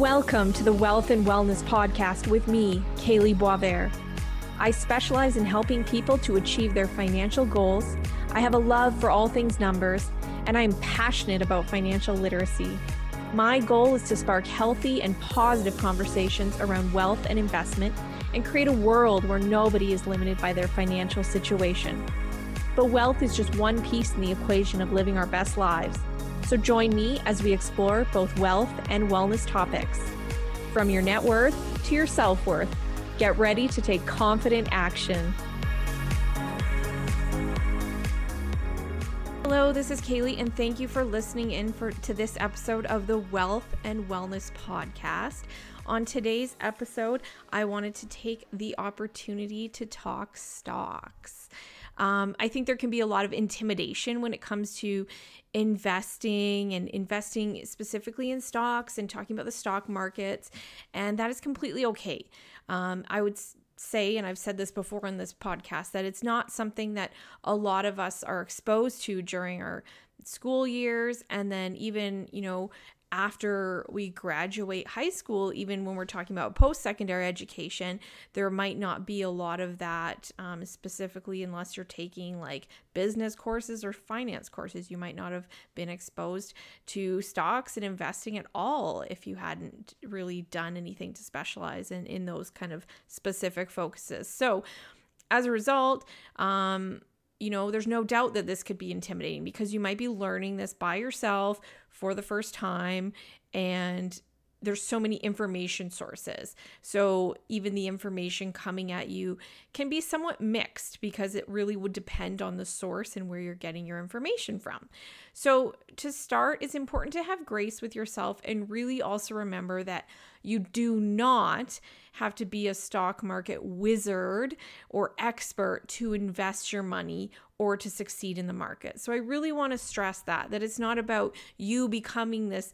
Welcome to the Wealth and Wellness Podcast with me, Kalee Boisvert. I specialize in helping people to achieve their financial goals. I have a love for all things numbers, and I am passionate about financial literacy. My goal is to spark healthy and positive conversations around wealth and investment and create a world where nobody is limited by their financial situation. But wealth is just one piece in the equation of living our best lives. So join me as we explore both wealth and wellness topics. From your net worth to your self worth, get ready to take confident action. Hello, this is Kalee, and thank you for listening in for to this episode of the Wealth and Wellness Podcast. On today's episode, I wanted to take the opportunity to talk stocks. Um, I think there can be a lot of intimidation when it comes to investing and investing specifically in stocks and talking about the stock markets, and that is completely okay. Um, I would say, and I've said this before on this podcast, that it's not something that a lot of us are exposed to during our school years and then even you know after we graduate high school, even when we're talking about post secondary education, there might not be a lot of that um, specifically, unless you're taking like business courses or finance courses. You might not have been exposed to stocks and investing at all if you hadn't really done anything to specialize in, in those kind of specific focuses. So, as a result, um, you know, there's no doubt that this could be intimidating because you might be learning this by yourself for the first time and there's so many information sources. So even the information coming at you can be somewhat mixed because it really would depend on the source and where you're getting your information from. So to start, it's important to have grace with yourself and really also remember that you do not have to be a stock market wizard or expert to invest your money or to succeed in the market. So I really want to stress that that it's not about you becoming this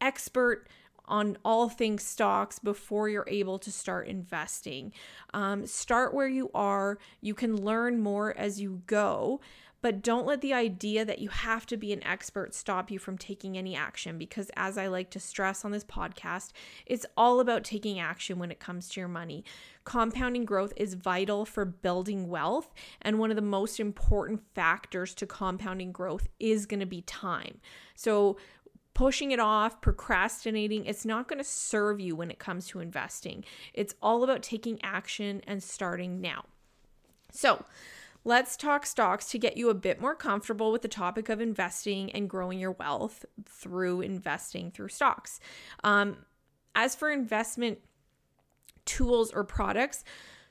expert on all things stocks before you're able to start investing. Um, start where you are. You can learn more as you go, but don't let the idea that you have to be an expert stop you from taking any action because, as I like to stress on this podcast, it's all about taking action when it comes to your money. Compounding growth is vital for building wealth, and one of the most important factors to compounding growth is going to be time. So, pushing it off, procrastinating, it's not going to serve you when it comes to investing. It's all about taking action and starting now. So, let's talk stocks to get you a bit more comfortable with the topic of investing and growing your wealth through investing through stocks. Um, as for investment tools or products,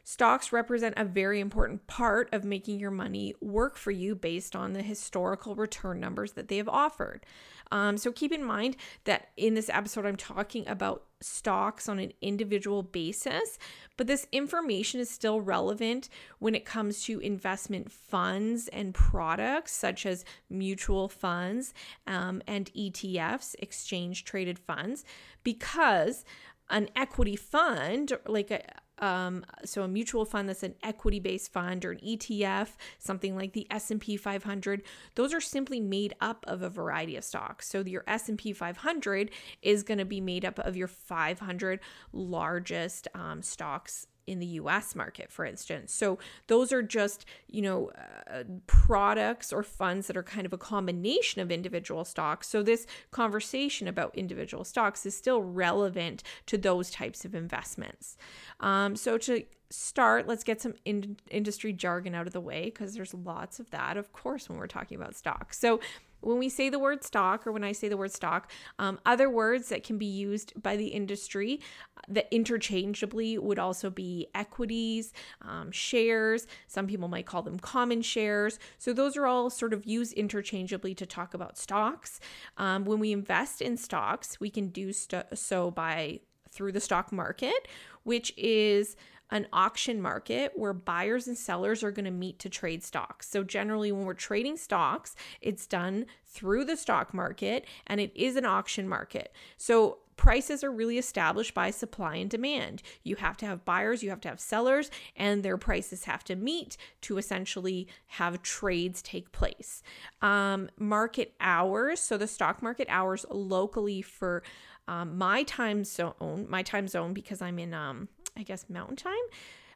Stocks represent a very important part of making your money work for you based on the historical return numbers that they have offered. Um, so keep in mind that in this episode, I'm talking about stocks on an individual basis, but this information is still relevant when it comes to investment funds and products such as mutual funds um, and ETFs, exchange traded funds, because an equity fund, like a um, so a mutual fund that's an equity-based fund or an ETF, something like the S&P 500, those are simply made up of a variety of stocks. So your S&P 500 is going to be made up of your 500 largest um, stocks in the US market, for instance. So those are just, you know, uh, products or funds that are kind of a combination of individual stocks. So this conversation about individual stocks is still relevant to those types of investments. Um, so to start, let's get some in- industry jargon out of the way because there's lots of that, of course, when we're talking about stocks. So when we say the word stock, or when I say the word stock, um, other words that can be used by the industry that interchangeably would also be equities, um, shares. Some people might call them common shares. So those are all sort of used interchangeably to talk about stocks. Um, when we invest in stocks, we can do st- so by through the stock market, which is an auction market where buyers and sellers are going to meet to trade stocks. So, generally, when we're trading stocks, it's done through the stock market and it is an auction market. So, prices are really established by supply and demand. You have to have buyers, you have to have sellers, and their prices have to meet to essentially have trades take place. Um, market hours, so the stock market hours locally for um, my time zone, my time zone, because I'm in, um, I guess, mountain time.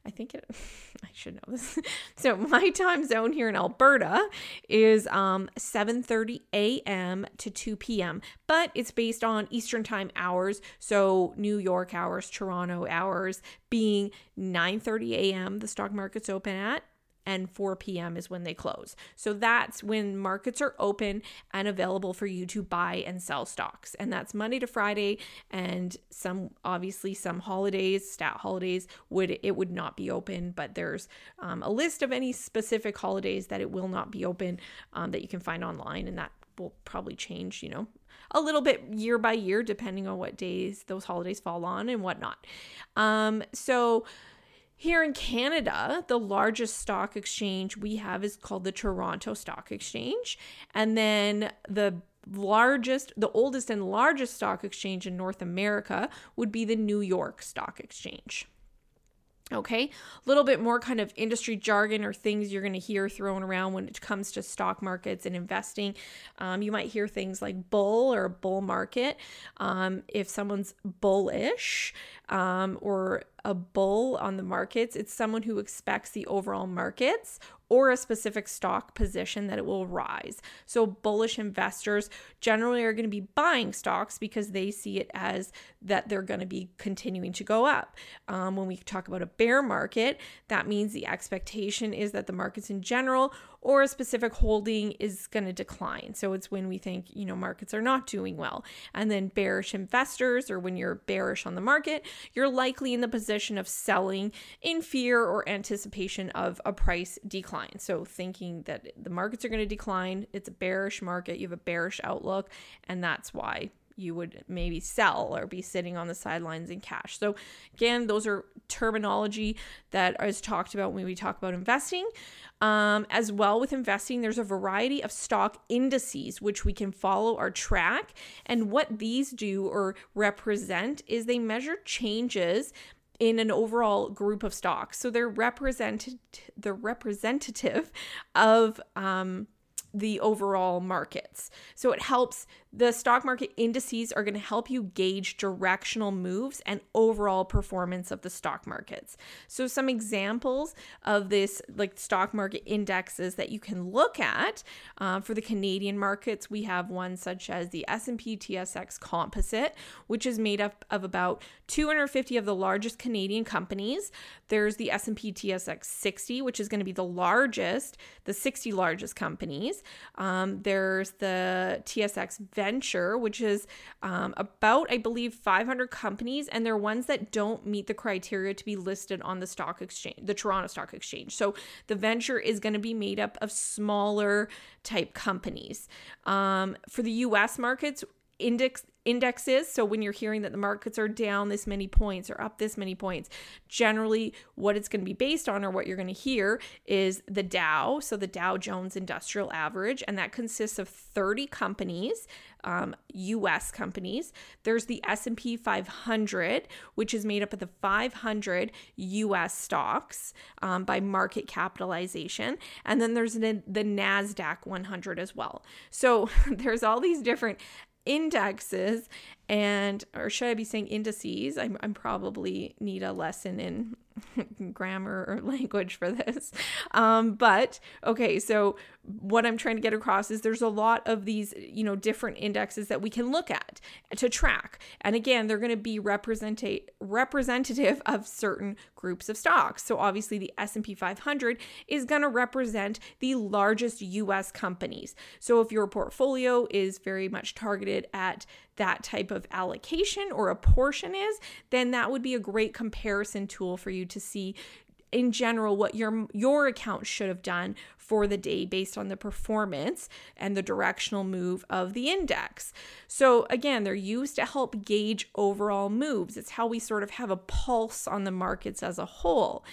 I think it, I should know this. so my time zone here in Alberta is um 7:30 a.m. to 2 p.m. But it's based on Eastern time hours, so New York hours, Toronto hours being 9:30 a.m. the stock market's open at and 4 p.m. is when they close. So that's when markets are open and available for you to buy and sell stocks. And that's Monday to Friday and some obviously some holidays, stat holidays would it would not be open, but there's um, a list of any specific holidays that it will not be open um, that you can find online and that will probably change, you know, a little bit year by year depending on what days those holidays fall on and whatnot. Um, so here in Canada, the largest stock exchange we have is called the Toronto Stock Exchange. And then the largest, the oldest and largest stock exchange in North America would be the New York Stock Exchange. Okay, a little bit more kind of industry jargon or things you're going to hear thrown around when it comes to stock markets and investing. Um, you might hear things like bull or bull market. Um, if someone's bullish um, or a bull on the markets, it's someone who expects the overall markets or a specific stock position that it will rise. So, bullish investors generally are going to be buying stocks because they see it as that they're going to be continuing to go up. Um, when we talk about a bear market, that means the expectation is that the markets in general or a specific holding is going to decline. So it's when we think, you know, markets are not doing well. And then bearish investors, or when you're bearish on the market, you're likely in the position of selling in fear or anticipation of a price decline. So thinking that the markets are going to decline, it's a bearish market, you have a bearish outlook, and that's why you would maybe sell or be sitting on the sidelines in cash. So, again, those are terminology that is talked about when we talk about investing. Um, as well, with investing, there's a variety of stock indices which we can follow or track. And what these do or represent is they measure changes in an overall group of stocks. So they're represented the representative of um, the overall markets. So it helps the stock market indices are going to help you gauge directional moves and overall performance of the stock markets. So some examples of this like stock market indexes that you can look at uh, for the Canadian markets, we have one such as the S&P TSX Composite, which is made up of about 250 of the largest Canadian companies. There's the S&P TSX 60, which is going to be the largest, the 60 largest companies. Um, there's the TSX Venture, which is um, about, I believe, 500 companies, and they're ones that don't meet the criteria to be listed on the stock exchange, the Toronto Stock Exchange. So the venture is going to be made up of smaller type companies. Um, for the US markets, index indexes. So when you're hearing that the markets are down this many points or up this many points, generally what it's going to be based on or what you're going to hear is the Dow, so the Dow Jones Industrial Average, and that consists of 30 companies, um, U.S. companies. There's the S&P 500, which is made up of the 500 U.S. stocks um, by market capitalization, and then there's the, the Nasdaq 100 as well. So there's all these different indexes and or should I be saying indices? I'm, I'm probably need a lesson in grammar or language for this. Um, but okay, so what I'm trying to get across is there's a lot of these, you know, different indexes that we can look at to track. And again, they're going to be representate representative of certain groups of stocks. So obviously the S&P 500 is going to represent the largest US companies. So if your portfolio is very much targeted at that type of allocation or a portion is, then that would be a great comparison tool for you to see in general what your your account should have done for the day based on the performance and the directional move of the index. So again, they're used to help gauge overall moves. It's how we sort of have a pulse on the markets as a whole.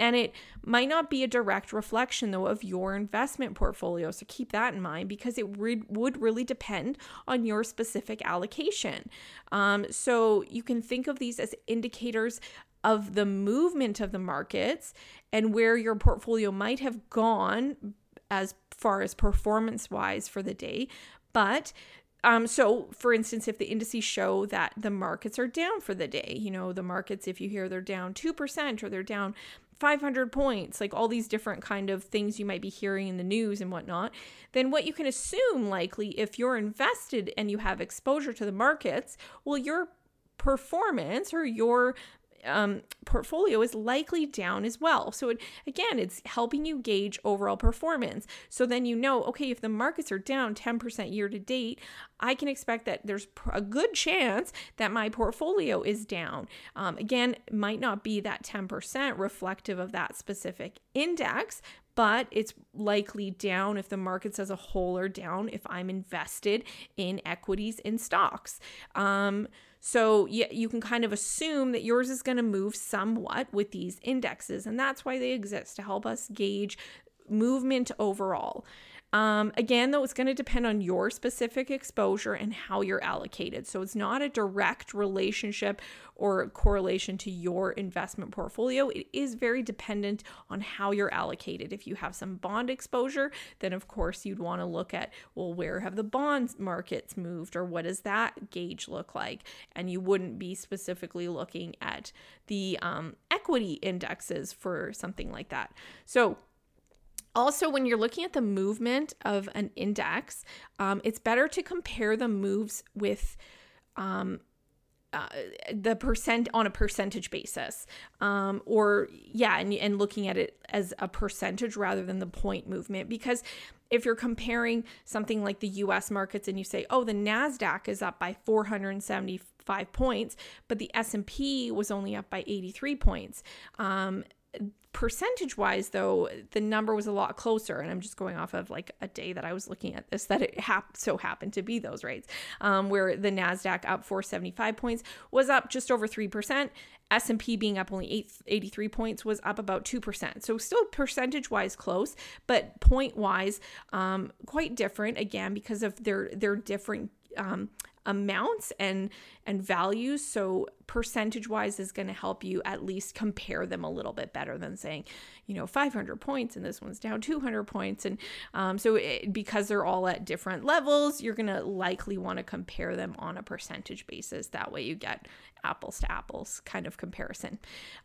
And it might not be a direct reflection, though, of your investment portfolio. So keep that in mind because it re- would really depend on your specific allocation. Um, so you can think of these as indicators of the movement of the markets and where your portfolio might have gone as far as performance wise for the day. But um, so, for instance, if the indices show that the markets are down for the day, you know, the markets, if you hear they're down 2% or they're down 500 points, like all these different kind of things you might be hearing in the news and whatnot, then what you can assume likely if you're invested and you have exposure to the markets, well, your performance or your um, portfolio is likely down as well. So, it, again, it's helping you gauge overall performance. So then you know, okay, if the markets are down 10% year to date, I can expect that there's a good chance that my portfolio is down. Um, again, might not be that 10% reflective of that specific index, but it's likely down if the markets as a whole are down if I'm invested in equities in stocks. Um, so yeah, you can kind of assume that yours is going to move somewhat with these indexes, and that's why they exist to help us gauge movement overall. Um, again, though, it's going to depend on your specific exposure and how you're allocated. So it's not a direct relationship or correlation to your investment portfolio. It is very dependent on how you're allocated. If you have some bond exposure, then of course you'd want to look at, well, where have the bond markets moved or what does that gauge look like? And you wouldn't be specifically looking at the um, equity indexes for something like that. So also, when you're looking at the movement of an index, um, it's better to compare the moves with um, uh, the percent on a percentage basis. Um, or yeah and, and looking at it as a percentage rather than the point movement. Because if you're comparing something like the US markets and you say oh the Nasdaq is up by 475 points but the S&P was only up by 83 points um, percentage wise though the number was a lot closer and i'm just going off of like a day that i was looking at this that it hap- so happened to be those rates um, where the nasdaq up 475 points was up just over 3% s&p being up only 8, 83 points was up about 2% so still percentage wise close but point wise um, quite different again because of their their different um, amounts and and values so percentage wise is going to help you at least compare them a little bit better than saying you know 500 points and this one's down 200 points and um, so it, because they're all at different levels you're going to likely want to compare them on a percentage basis that way you get apples to apples kind of comparison.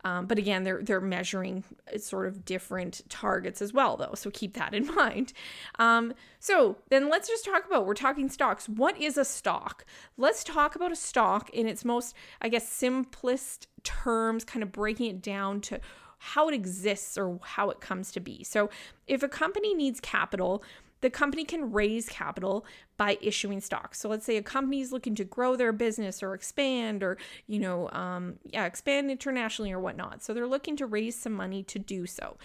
Um, but again, they're they're measuring sort of different targets as well, though. So keep that in mind. Um, so then let's just talk about we're talking stocks. What is a stock? Let's talk about a stock in its most, I guess, simplest terms, kind of breaking it down to how it exists or how it comes to be. So if a company needs capital, the company can raise capital by issuing stocks. So let's say a company is looking to grow their business or expand or, you know, um, yeah, expand internationally or whatnot. So they're looking to raise some money to do so.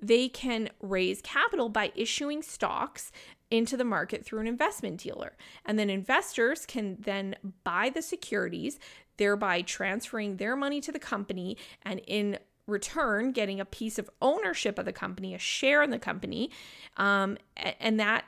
They can raise capital by issuing stocks into the market through an investment dealer. And then investors can then buy the securities, thereby transferring their money to the company and in return getting a piece of ownership of the company, a share in the company, um, and that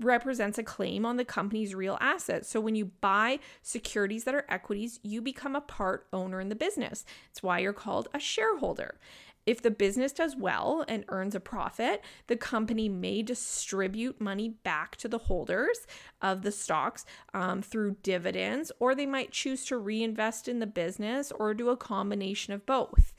represents a claim on the company's real assets. So when you buy securities that are equities, you become a part owner in the business. It's why you're called a shareholder. If the business does well and earns a profit, the company may distribute money back to the holders of the stocks um, through dividends, or they might choose to reinvest in the business or do a combination of both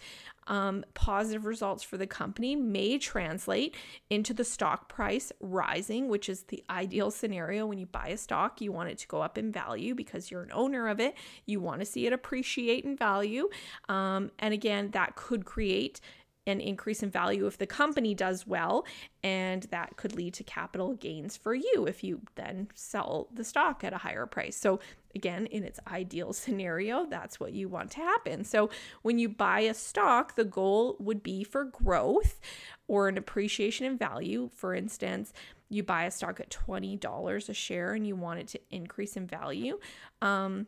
um, positive results for the company may translate into the stock price rising, which is the ideal scenario. When you buy a stock, you want it to go up in value because you're an owner of it. You want to see it appreciate in value. Um, and again, that could create an increase in value if the company does well, and that could lead to capital gains for you if you then sell the stock at a higher price. So, again, in its ideal scenario, that's what you want to happen. So, when you buy a stock, the goal would be for growth or an appreciation in value. For instance, you buy a stock at $20 a share and you want it to increase in value. Um,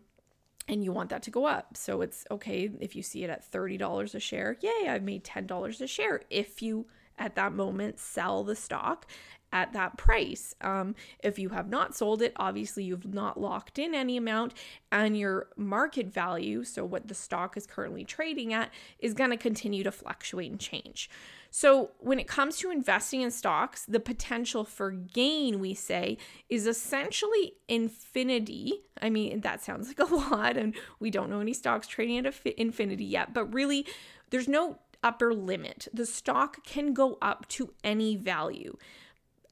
and you want that to go up. So it's okay if you see it at $30 a share. Yay, I've made $10 a share if you at that moment sell the stock at that price. Um, if you have not sold it, obviously you've not locked in any amount, and your market value, so what the stock is currently trading at, is going to continue to fluctuate and change. So, when it comes to investing in stocks, the potential for gain, we say, is essentially infinity. I mean, that sounds like a lot, and we don't know any stocks trading at infinity yet, but really, there's no upper limit. The stock can go up to any value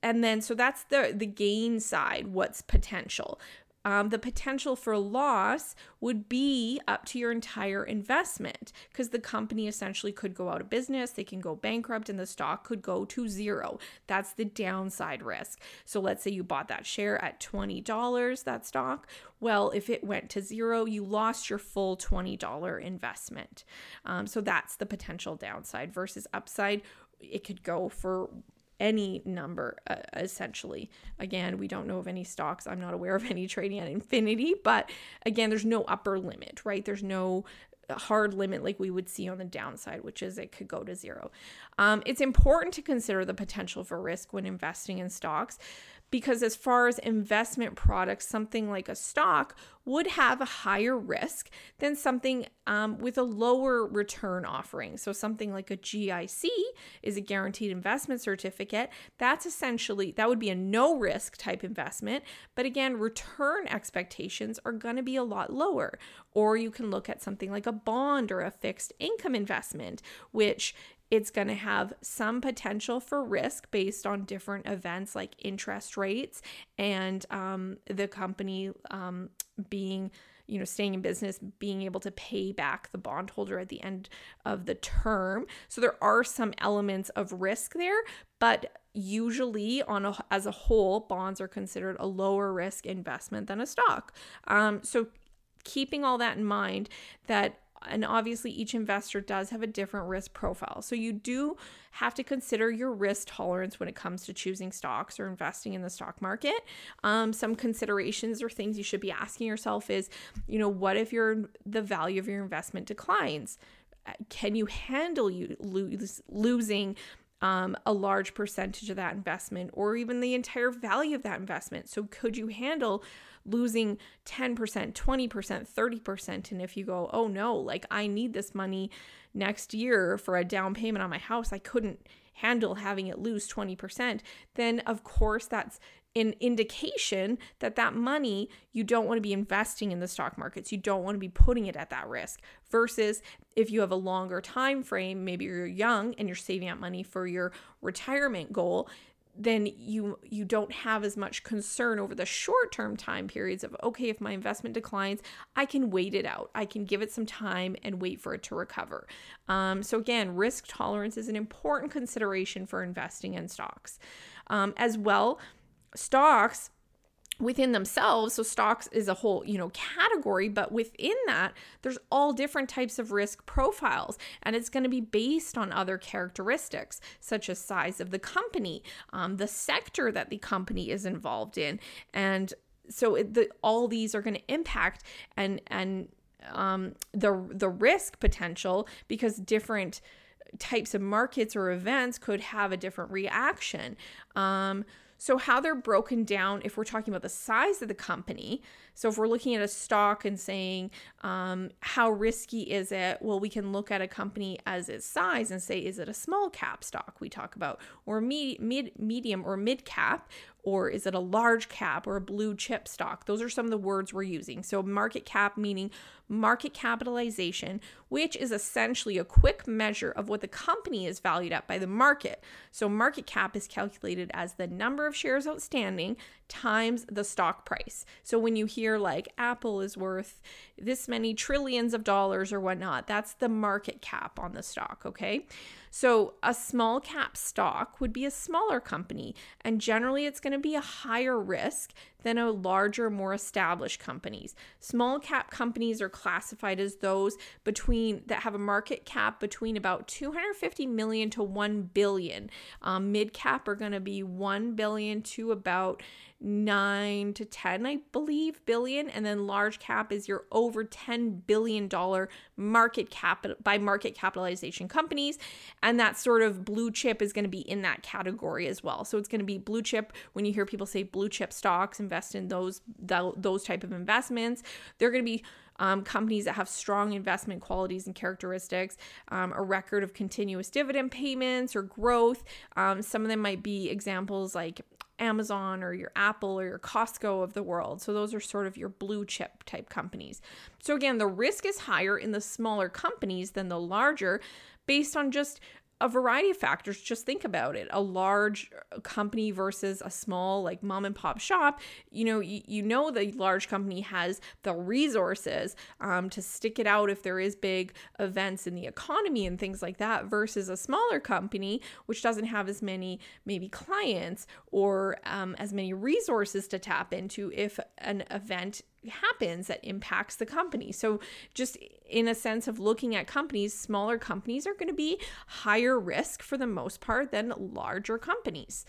and then so that's the the gain side what's potential um, the potential for loss would be up to your entire investment because the company essentially could go out of business, they can go bankrupt, and the stock could go to zero. That's the downside risk. So let's say you bought that share at $20, that stock. Well, if it went to zero, you lost your full $20 investment. Um, so that's the potential downside versus upside. It could go for any number uh, essentially. Again we don't know of any stocks. I'm not aware of any trading at infinity but again there's no upper limit right? There's no hard limit like we would see on the downside, which is it could go to zero. Um, it's important to consider the potential for risk when investing in stocks because as far as investment products, something like a stock would have a higher risk than something um, with a lower return offering. So, something like a GIC is a guaranteed investment certificate. That's essentially, that would be a no risk type investment. But again, return expectations are going to be a lot lower. Or you can look at something like a bond or a fixed income investment, which it's going to have some potential for risk based on different events like interest rates and um, the company um, being you know staying in business being able to pay back the bondholder at the end of the term. So there are some elements of risk there but usually on a, as a whole bonds are considered a lower risk investment than a stock. Um, so keeping all that in mind that and obviously each investor does have a different risk profile. So you do have to consider your risk tolerance when it comes to choosing stocks or investing in the stock market. Um, some considerations or things you should be asking yourself is, you know, what if your the value of your investment declines? Can you handle you lose, losing um, a large percentage of that investment or even the entire value of that investment? So could you handle losing 10%, 20%, 30%. And if you go, oh no, like I need this money next year for a down payment on my house, I couldn't handle having it lose 20%, then of course that's an indication that that money you don't want to be investing in the stock markets you don't want to be putting it at that risk versus if you have a longer time frame maybe you're young and you're saving up money for your retirement goal then you you don't have as much concern over the short-term time periods of okay if my investment declines i can wait it out. I can give it some time and wait for it to recover. Um, so again risk tolerance is an important consideration for investing in stocks. Um, as well stocks within themselves so stocks is a whole you know category but within that there's all different types of risk profiles and it's going to be based on other characteristics such as size of the company um, the sector that the company is involved in and so it, the, all these are going to impact and and um, the the risk potential because different types of markets or events could have a different reaction. Um, so, how they're broken down, if we're talking about the size of the company, so if we're looking at a stock and saying, um, how risky is it? Well, we can look at a company as its size and say, is it a small cap stock we talk about, or mid, mid medium or mid cap, or is it a large cap or a blue chip stock? Those are some of the words we're using. So, market cap meaning market capitalization, which is essentially a quick measure of what the company is valued at by the market. So, market cap is calculated as the number of shares outstanding times the stock price. So, when you hear like Apple is worth this many trillions of dollars or whatnot, that's the market cap on the stock, okay? So, a small cap stock would be a smaller company, and generally it's going to be a higher risk than a larger, more established companies. Small cap companies are classified as those between that have a market cap between about 250 million to 1 billion. Um, mid cap are going to be 1 billion to about 9 to 10 i believe billion and then large cap is your over 10 billion dollar market cap by market capitalization companies and that sort of blue chip is going to be in that category as well so it's going to be blue chip when you hear people say blue chip stocks invest in those those type of investments they're going to be um, companies that have strong investment qualities and characteristics, um, a record of continuous dividend payments or growth. Um, some of them might be examples like Amazon or your Apple or your Costco of the world. So those are sort of your blue chip type companies. So again, the risk is higher in the smaller companies than the larger based on just a variety of factors. Just think about it. A large company versus a small, like mom and pop shop, you know, you, you know, the large company has the resources um, to stick it out if there is big events in the economy and things like that, versus a smaller company, which doesn't have as many maybe clients or um, as many resources to tap into if an event happens that impacts the company. So, just in a sense of looking at companies, smaller companies are going to be higher risk for the most part than larger companies.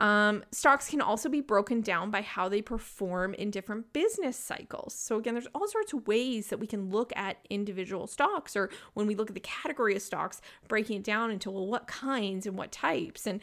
Um, stocks can also be broken down by how they perform in different business cycles. So, again, there's all sorts of ways that we can look at individual stocks, or when we look at the category of stocks, breaking it down into well, what kinds and what types. And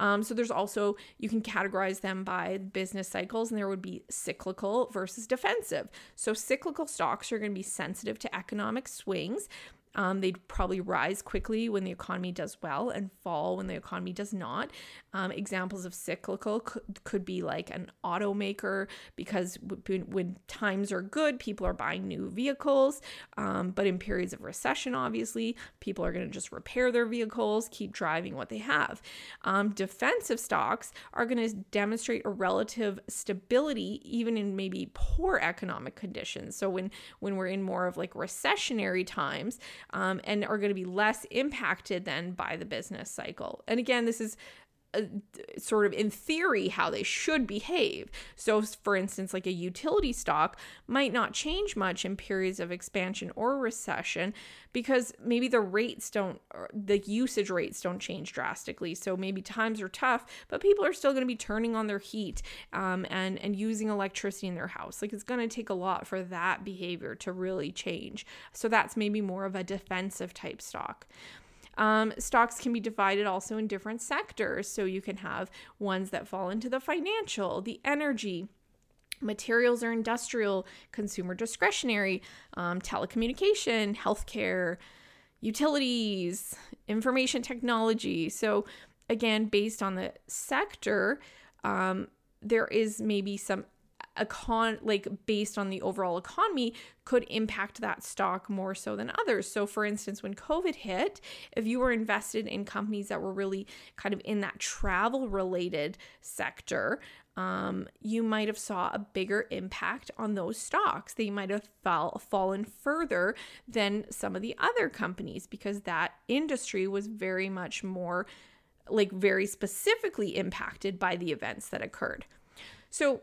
um, so, there's also, you can categorize them by business cycles, and there would be cyclical versus defensive. So, cyclical stocks are going to be sensitive to economic swings. Um, they'd probably rise quickly when the economy does well and fall when the economy does not. Um, examples of cyclical could, could be like an automaker because when, when times are good, people are buying new vehicles. Um, but in periods of recession, obviously, people are going to just repair their vehicles, keep driving what they have. Um, defensive stocks are going to demonstrate a relative stability even in maybe poor economic conditions. So when when we're in more of like recessionary times, um, and are going to be less impacted than by the business cycle. And again, this is sort of in theory how they should behave. So, for instance, like a utility stock might not change much in periods of expansion or recession because maybe the rates don't, the usage rates don't change drastically. So maybe times are tough, but people are still going to be turning on their heat um, and and using electricity in their house. Like it's going to take a lot for that behavior to really change. So that's maybe more of a defensive type stock. Um, stocks can be divided also in different sectors. So you can have ones that fall into the financial, the energy, materials or industrial, consumer discretionary, um, telecommunication, healthcare, utilities, information technology. So, again, based on the sector, um, there is maybe some econ like based on the overall economy could impact that stock more so than others. So for instance, when COVID hit, if you were invested in companies that were really kind of in that travel related sector, um, you might have saw a bigger impact on those stocks. They might have fall, fallen further than some of the other companies because that industry was very much more like very specifically impacted by the events that occurred. So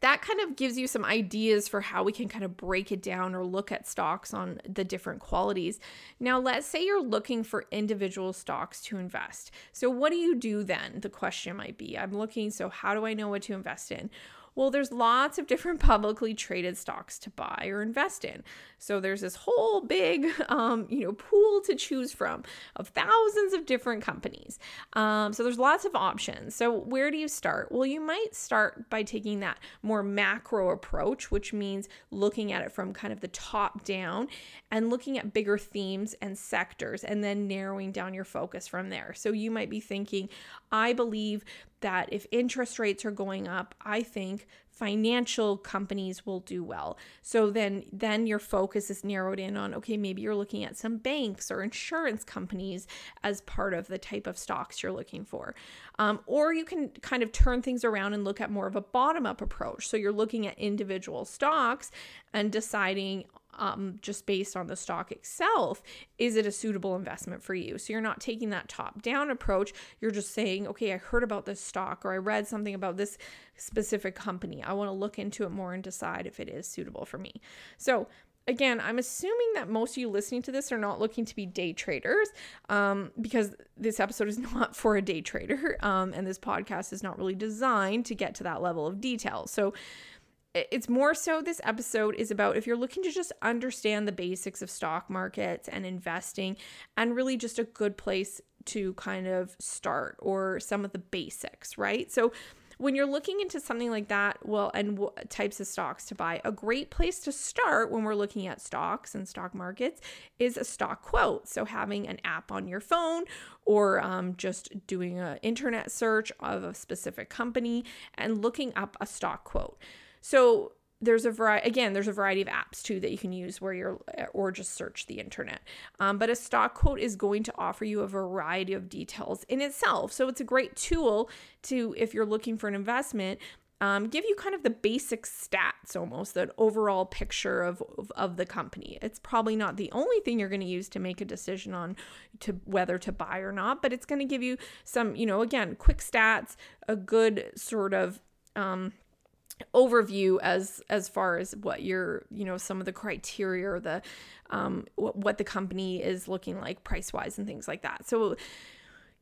that kind of gives you some ideas for how we can kind of break it down or look at stocks on the different qualities. Now, let's say you're looking for individual stocks to invest. So, what do you do then? The question might be I'm looking, so how do I know what to invest in? Well, there's lots of different publicly traded stocks to buy or invest in. So there's this whole big, um, you know, pool to choose from of thousands of different companies. Um, so there's lots of options. So where do you start? Well, you might start by taking that more macro approach, which means looking at it from kind of the top down and looking at bigger themes and sectors and then narrowing down your focus from there. So you might be thinking, I believe that if interest rates are going up, I think financial companies will do well. So then then your focus is narrowed in on okay, maybe you're looking at some banks or insurance companies as part of the type of stocks you're looking for. Um, or you can kind of turn things around and look at more of a bottom up approach. So you're looking at individual stocks and deciding um, just based on the stock itself, is it a suitable investment for you? So you're not taking that top down approach. You're just saying, okay, I heard about this stock or I read something about this specific company. I want to look into it more and decide if it is suitable for me. So again, I'm assuming that most of you listening to this are not looking to be day traders um, because this episode is not for a day trader. Um, and this podcast is not really designed to get to that level of detail. So it's more so this episode is about if you're looking to just understand the basics of stock markets and investing and really just a good place to kind of start or some of the basics, right? So when you're looking into something like that, well, and types of stocks to buy, a great place to start when we're looking at stocks and stock markets is a stock quote. So having an app on your phone or um, just doing an internet search of a specific company and looking up a stock quote. So there's a variety again there's a variety of apps too that you can use where you're or just search the internet. Um, but a stock quote is going to offer you a variety of details in itself. So it's a great tool to if you're looking for an investment um, give you kind of the basic stats almost that overall picture of, of, of the company. It's probably not the only thing you're going to use to make a decision on to whether to buy or not but it's going to give you some you know again quick stats a good sort of um, overview as as far as what your you know some of the criteria or the um what, what the company is looking like price wise and things like that. So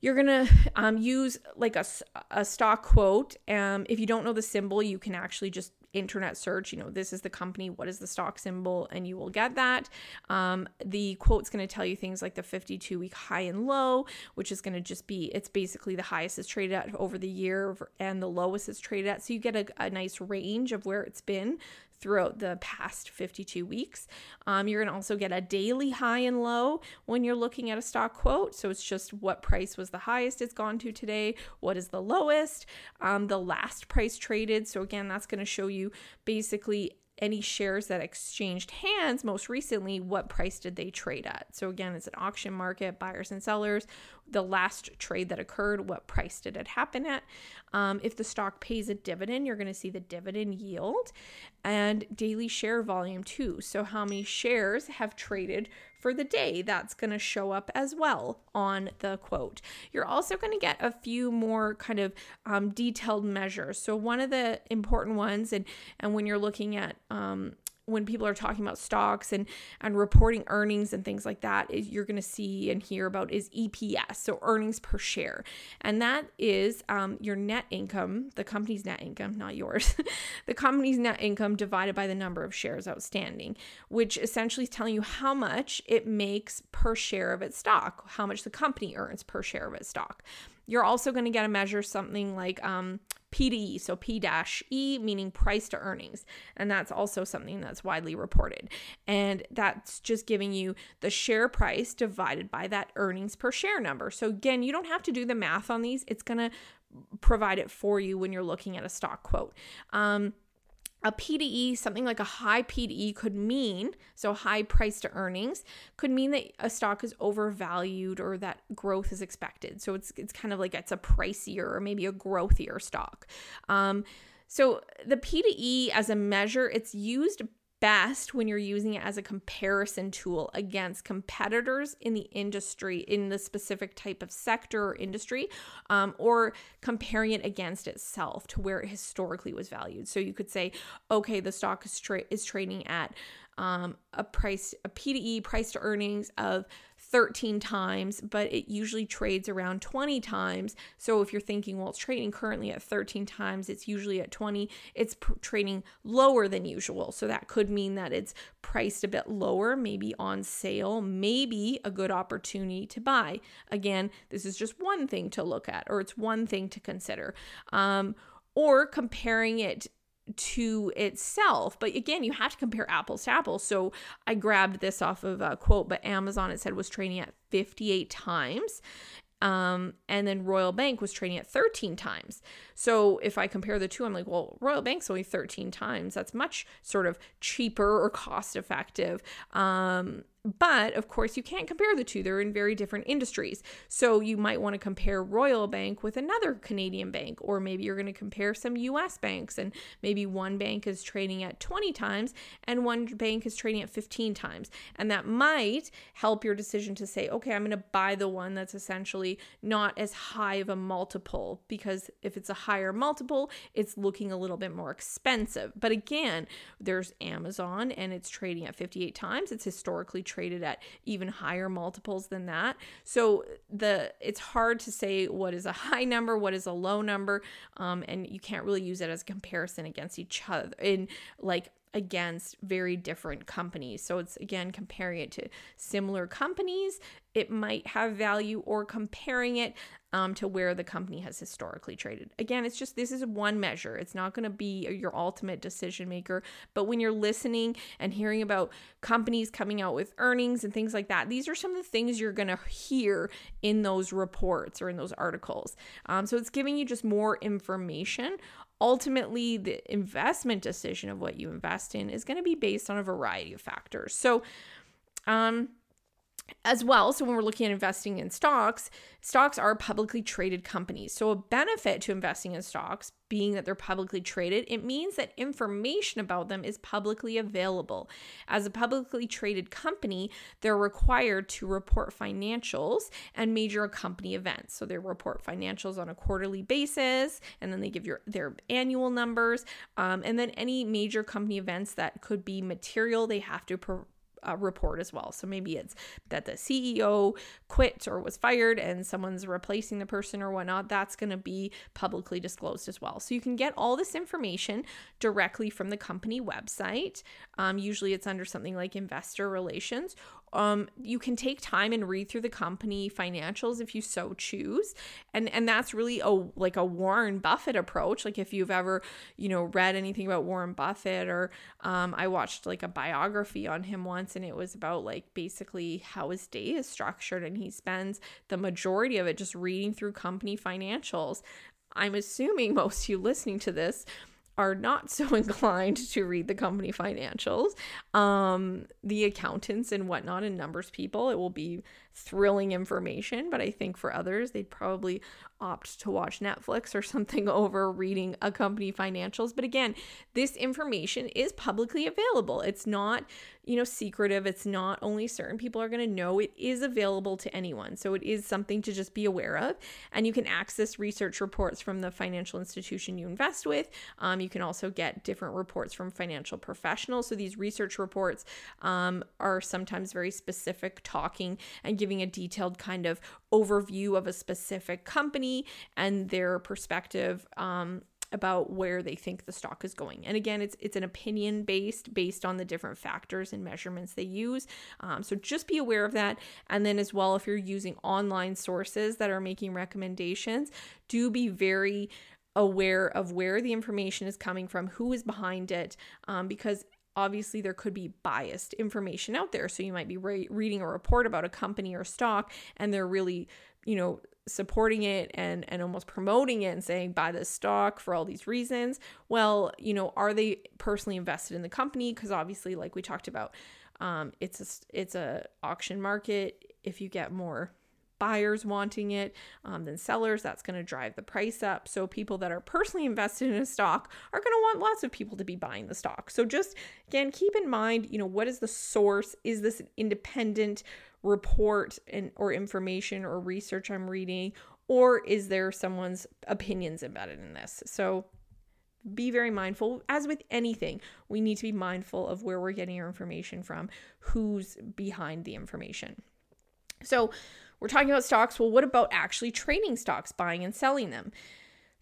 you're gonna um, use like a, a stock quote. Um, if you don't know the symbol you can actually just internet search, you know, this is the company, what is the stock symbol, and you will get that. Um, the quote's going to tell you things like the 52 week high and low, which is going to just be, it's basically the highest is traded at over the year and the lowest is traded at. So you get a, a nice range of where it's been throughout the past 52 weeks. Um, you're going to also get a daily high and low when you're looking at a stock quote. So it's just what price was the highest it's gone to today, what is the lowest, um, the last price traded. So again, that's going to show you basically any shares that exchanged hands most recently, what price did they trade at? So, again, it's an auction market, buyers and sellers. The last trade that occurred, what price did it happen at? Um, if the stock pays a dividend, you're going to see the dividend yield and daily share volume too. So, how many shares have traded for the day. That's going to show up as well on the quote. You're also going to get a few more kind of um, detailed measures. So one of the important ones, and and when you're looking at um, when people are talking about stocks and and reporting earnings and things like that is you're going to see and hear about is EPS so earnings per share. And that is um, your net income the company's net income not yours the company's net income divided by the number of shares outstanding which essentially is telling you how much it makes per share of its stock how much the company earns per share of its stock. You're also going to get a measure something like um, P to E, so P dash E meaning price to earnings. And that's also something that's widely reported. And that's just giving you the share price divided by that earnings per share number. So again, you don't have to do the math on these, it's going to provide it for you when you're looking at a stock quote. Um, a PDE, something like a high PDE could mean, so high price to earnings, could mean that a stock is overvalued or that growth is expected. So it's it's kind of like it's a pricier or maybe a growthier stock. Um, so the PDE as a measure, it's used best when you're using it as a comparison tool against competitors in the industry, in the specific type of sector or industry, um, or comparing it against itself to where it historically was valued. So you could say, okay, the stock is, tra- is trading at um, a price, a PDE price to earnings of 13 times, but it usually trades around 20 times. So if you're thinking, well, it's trading currently at 13 times, it's usually at 20, it's pr- trading lower than usual. So that could mean that it's priced a bit lower, maybe on sale, maybe a good opportunity to buy. Again, this is just one thing to look at, or it's one thing to consider. Um, or comparing it to itself. But again, you have to compare apples to apples. So I grabbed this off of a quote, but Amazon, it said, was trading at 58 times. Um, and then Royal Bank was trading at 13 times. So if I compare the two, I'm like, well, Royal Bank's only 13 times. That's much sort of cheaper or cost effective. Um, but of course, you can't compare the two. They're in very different industries. So you might want to compare Royal Bank with another Canadian bank, or maybe you're going to compare some US banks, and maybe one bank is trading at 20 times and one bank is trading at 15 times. And that might help your decision to say, okay, I'm going to buy the one that's essentially not as high of a multiple, because if it's a higher multiple, it's looking a little bit more expensive. But again, there's Amazon and it's trading at 58 times. It's historically traded at even higher multiples than that. So the it's hard to say what is a high number, what is a low number, um, and you can't really use it as a comparison against each other in like against very different companies. So it's again comparing it to similar companies. It might have value or comparing it um, to where the company has historically traded. Again, it's just this is one measure. It's not going to be your ultimate decision maker. But when you're listening and hearing about companies coming out with earnings and things like that, these are some of the things you're going to hear in those reports or in those articles. Um, so it's giving you just more information ultimately the investment decision of what you invest in is going to be based on a variety of factors. So, um, as well. So, when we're looking at investing in stocks, stocks are publicly traded companies. So, a benefit to investing in stocks being that they're publicly traded, it means that information about them is publicly available. As a publicly traded company, they're required to report financials and major company events. So, they report financials on a quarterly basis, and then they give your their annual numbers. Um, and then any major company events that could be material, they have to pro- uh, report as well. So maybe it's that the CEO quit or was fired and someone's replacing the person or whatnot. That's going to be publicly disclosed as well. So you can get all this information directly from the company website. Um, usually it's under something like investor relations um, you can take time and read through the company financials if you so choose. And and that's really a like a warren buffett approach. Like if you've ever you know read anything about warren buffett or um, i watched like a biography on him once and it was about like basically how his day is structured and he spends the majority of it just reading through company financials. I'm assuming most of you listening to this are not so inclined to read the company financials, um, the accountants and whatnot, and numbers people, it will be thrilling information. But I think for others, they'd probably opt to watch Netflix or something over reading a company financials. But again, this information is publicly available. It's not, you know, secretive. It's not only certain people are going to know. It is available to anyone. So it is something to just be aware of. And you can access research reports from the financial institution you invest with. Um, you can also get different reports from financial professionals. So these research reports um, are sometimes very specific, talking and giving a detailed kind of overview of a specific company and their perspective um, about where they think the stock is going. And again, it's it's an opinion based based on the different factors and measurements they use. Um, so just be aware of that. And then as well, if you're using online sources that are making recommendations, do be very aware of where the information is coming from, who is behind it, um, because obviously there could be biased information out there. So you might be re- reading a report about a company or stock and they're really, you know, supporting it and and almost promoting it and saying buy this stock for all these reasons. Well, you know, are they personally invested in the company because obviously like we talked about um it's a it's a auction market if you get more buyers wanting it um, than sellers. That's going to drive the price up. So, people that are personally invested in a stock are going to want lots of people to be buying the stock. So, just again, keep in mind, you know, what is the source? Is this an independent report and or information or research I'm reading? Or is there someone's opinions embedded in this? So, be very mindful. As with anything, we need to be mindful of where we're getting our information from, who's behind the information. So, we're talking about stocks. Well, what about actually trading stocks, buying and selling them?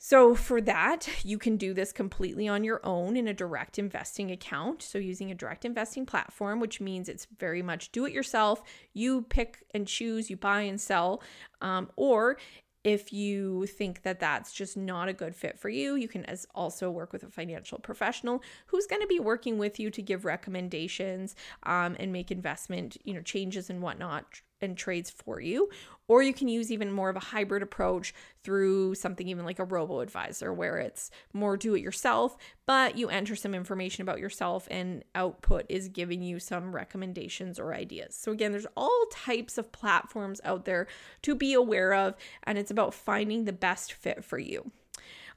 So, for that, you can do this completely on your own in a direct investing account. So, using a direct investing platform, which means it's very much do it yourself. You pick and choose, you buy and sell. Um, or if you think that that's just not a good fit for you, you can as also work with a financial professional who's going to be working with you to give recommendations um, and make investment, you know, changes and whatnot and trades for you. Or you can use even more of a hybrid approach through something even like a robo advisor, where it's more do it yourself, but you enter some information about yourself and output is giving you some recommendations or ideas. So, again, there's all types of platforms out there to be aware of, and it's about finding the best fit for you.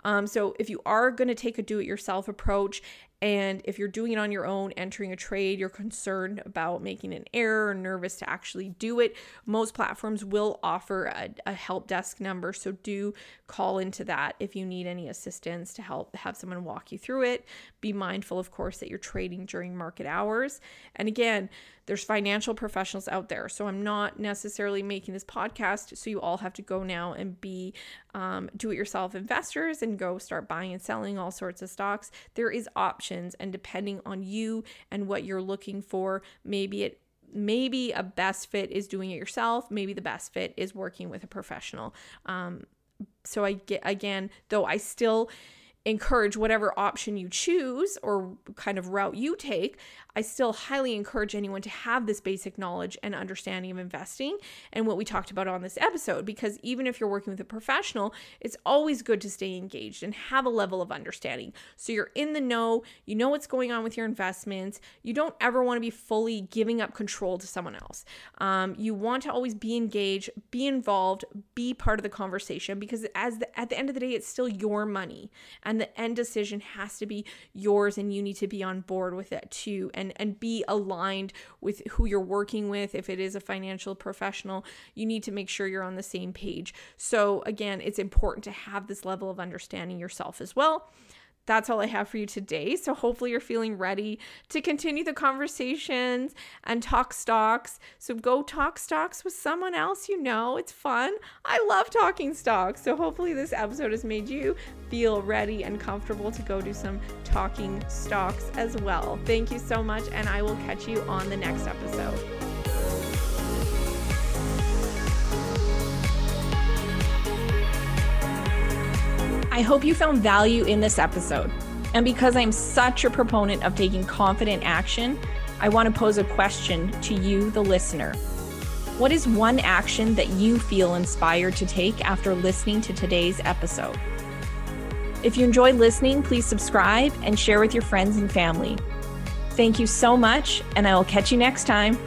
Um, so, if you are going to take a do it yourself approach and if you're doing it on your own, entering a trade, you're concerned about making an error or nervous to actually do it, most platforms will offer a, a, help desk number. So do call into that if you need any assistance to help have someone walk you through it. Be mindful, of course, that you're trading during market hours. And again, there's financial professionals out there. So I'm not necessarily making this podcast so you all have to go now and be um, do it yourself investors and go start buying and selling all sorts of stocks. There is options, and depending on you and what you're looking for, maybe it maybe a best fit is doing it yourself maybe the best fit is working with a professional um, so i get again though i still encourage whatever option you choose or kind of route you take, I still highly encourage anyone to have this basic knowledge and understanding of investing and what we talked about on this episode. Because even if you're working with a professional, it's always good to stay engaged and have a level of understanding. So you're in the know, you know what's going on with your investments. You don't ever want to be fully giving up control to someone else. Um, you want to always be engaged, be involved, be part of the conversation because as the, at the end of the day, it's still your money. And and the end decision has to be yours and you need to be on board with it too and and be aligned with who you're working with. If it is a financial professional you need to make sure you're on the same page. So again it's important to have this level of understanding yourself as well that's all I have for you today. So hopefully you're feeling ready to continue the conversations and talk stocks. So go talk stocks with someone else you know. It's fun. I love talking stocks. So hopefully this episode has made you feel ready and comfortable to go do some talking stocks as well. Thank you so much and I will catch you on the next episode. I hope you found value in this episode. And because I'm such a proponent of taking confident action, I want to pose a question to you, the listener. What is one action that you feel inspired to take after listening to today's episode? If you enjoyed listening, please subscribe and share with your friends and family. Thank you so much, and I will catch you next time.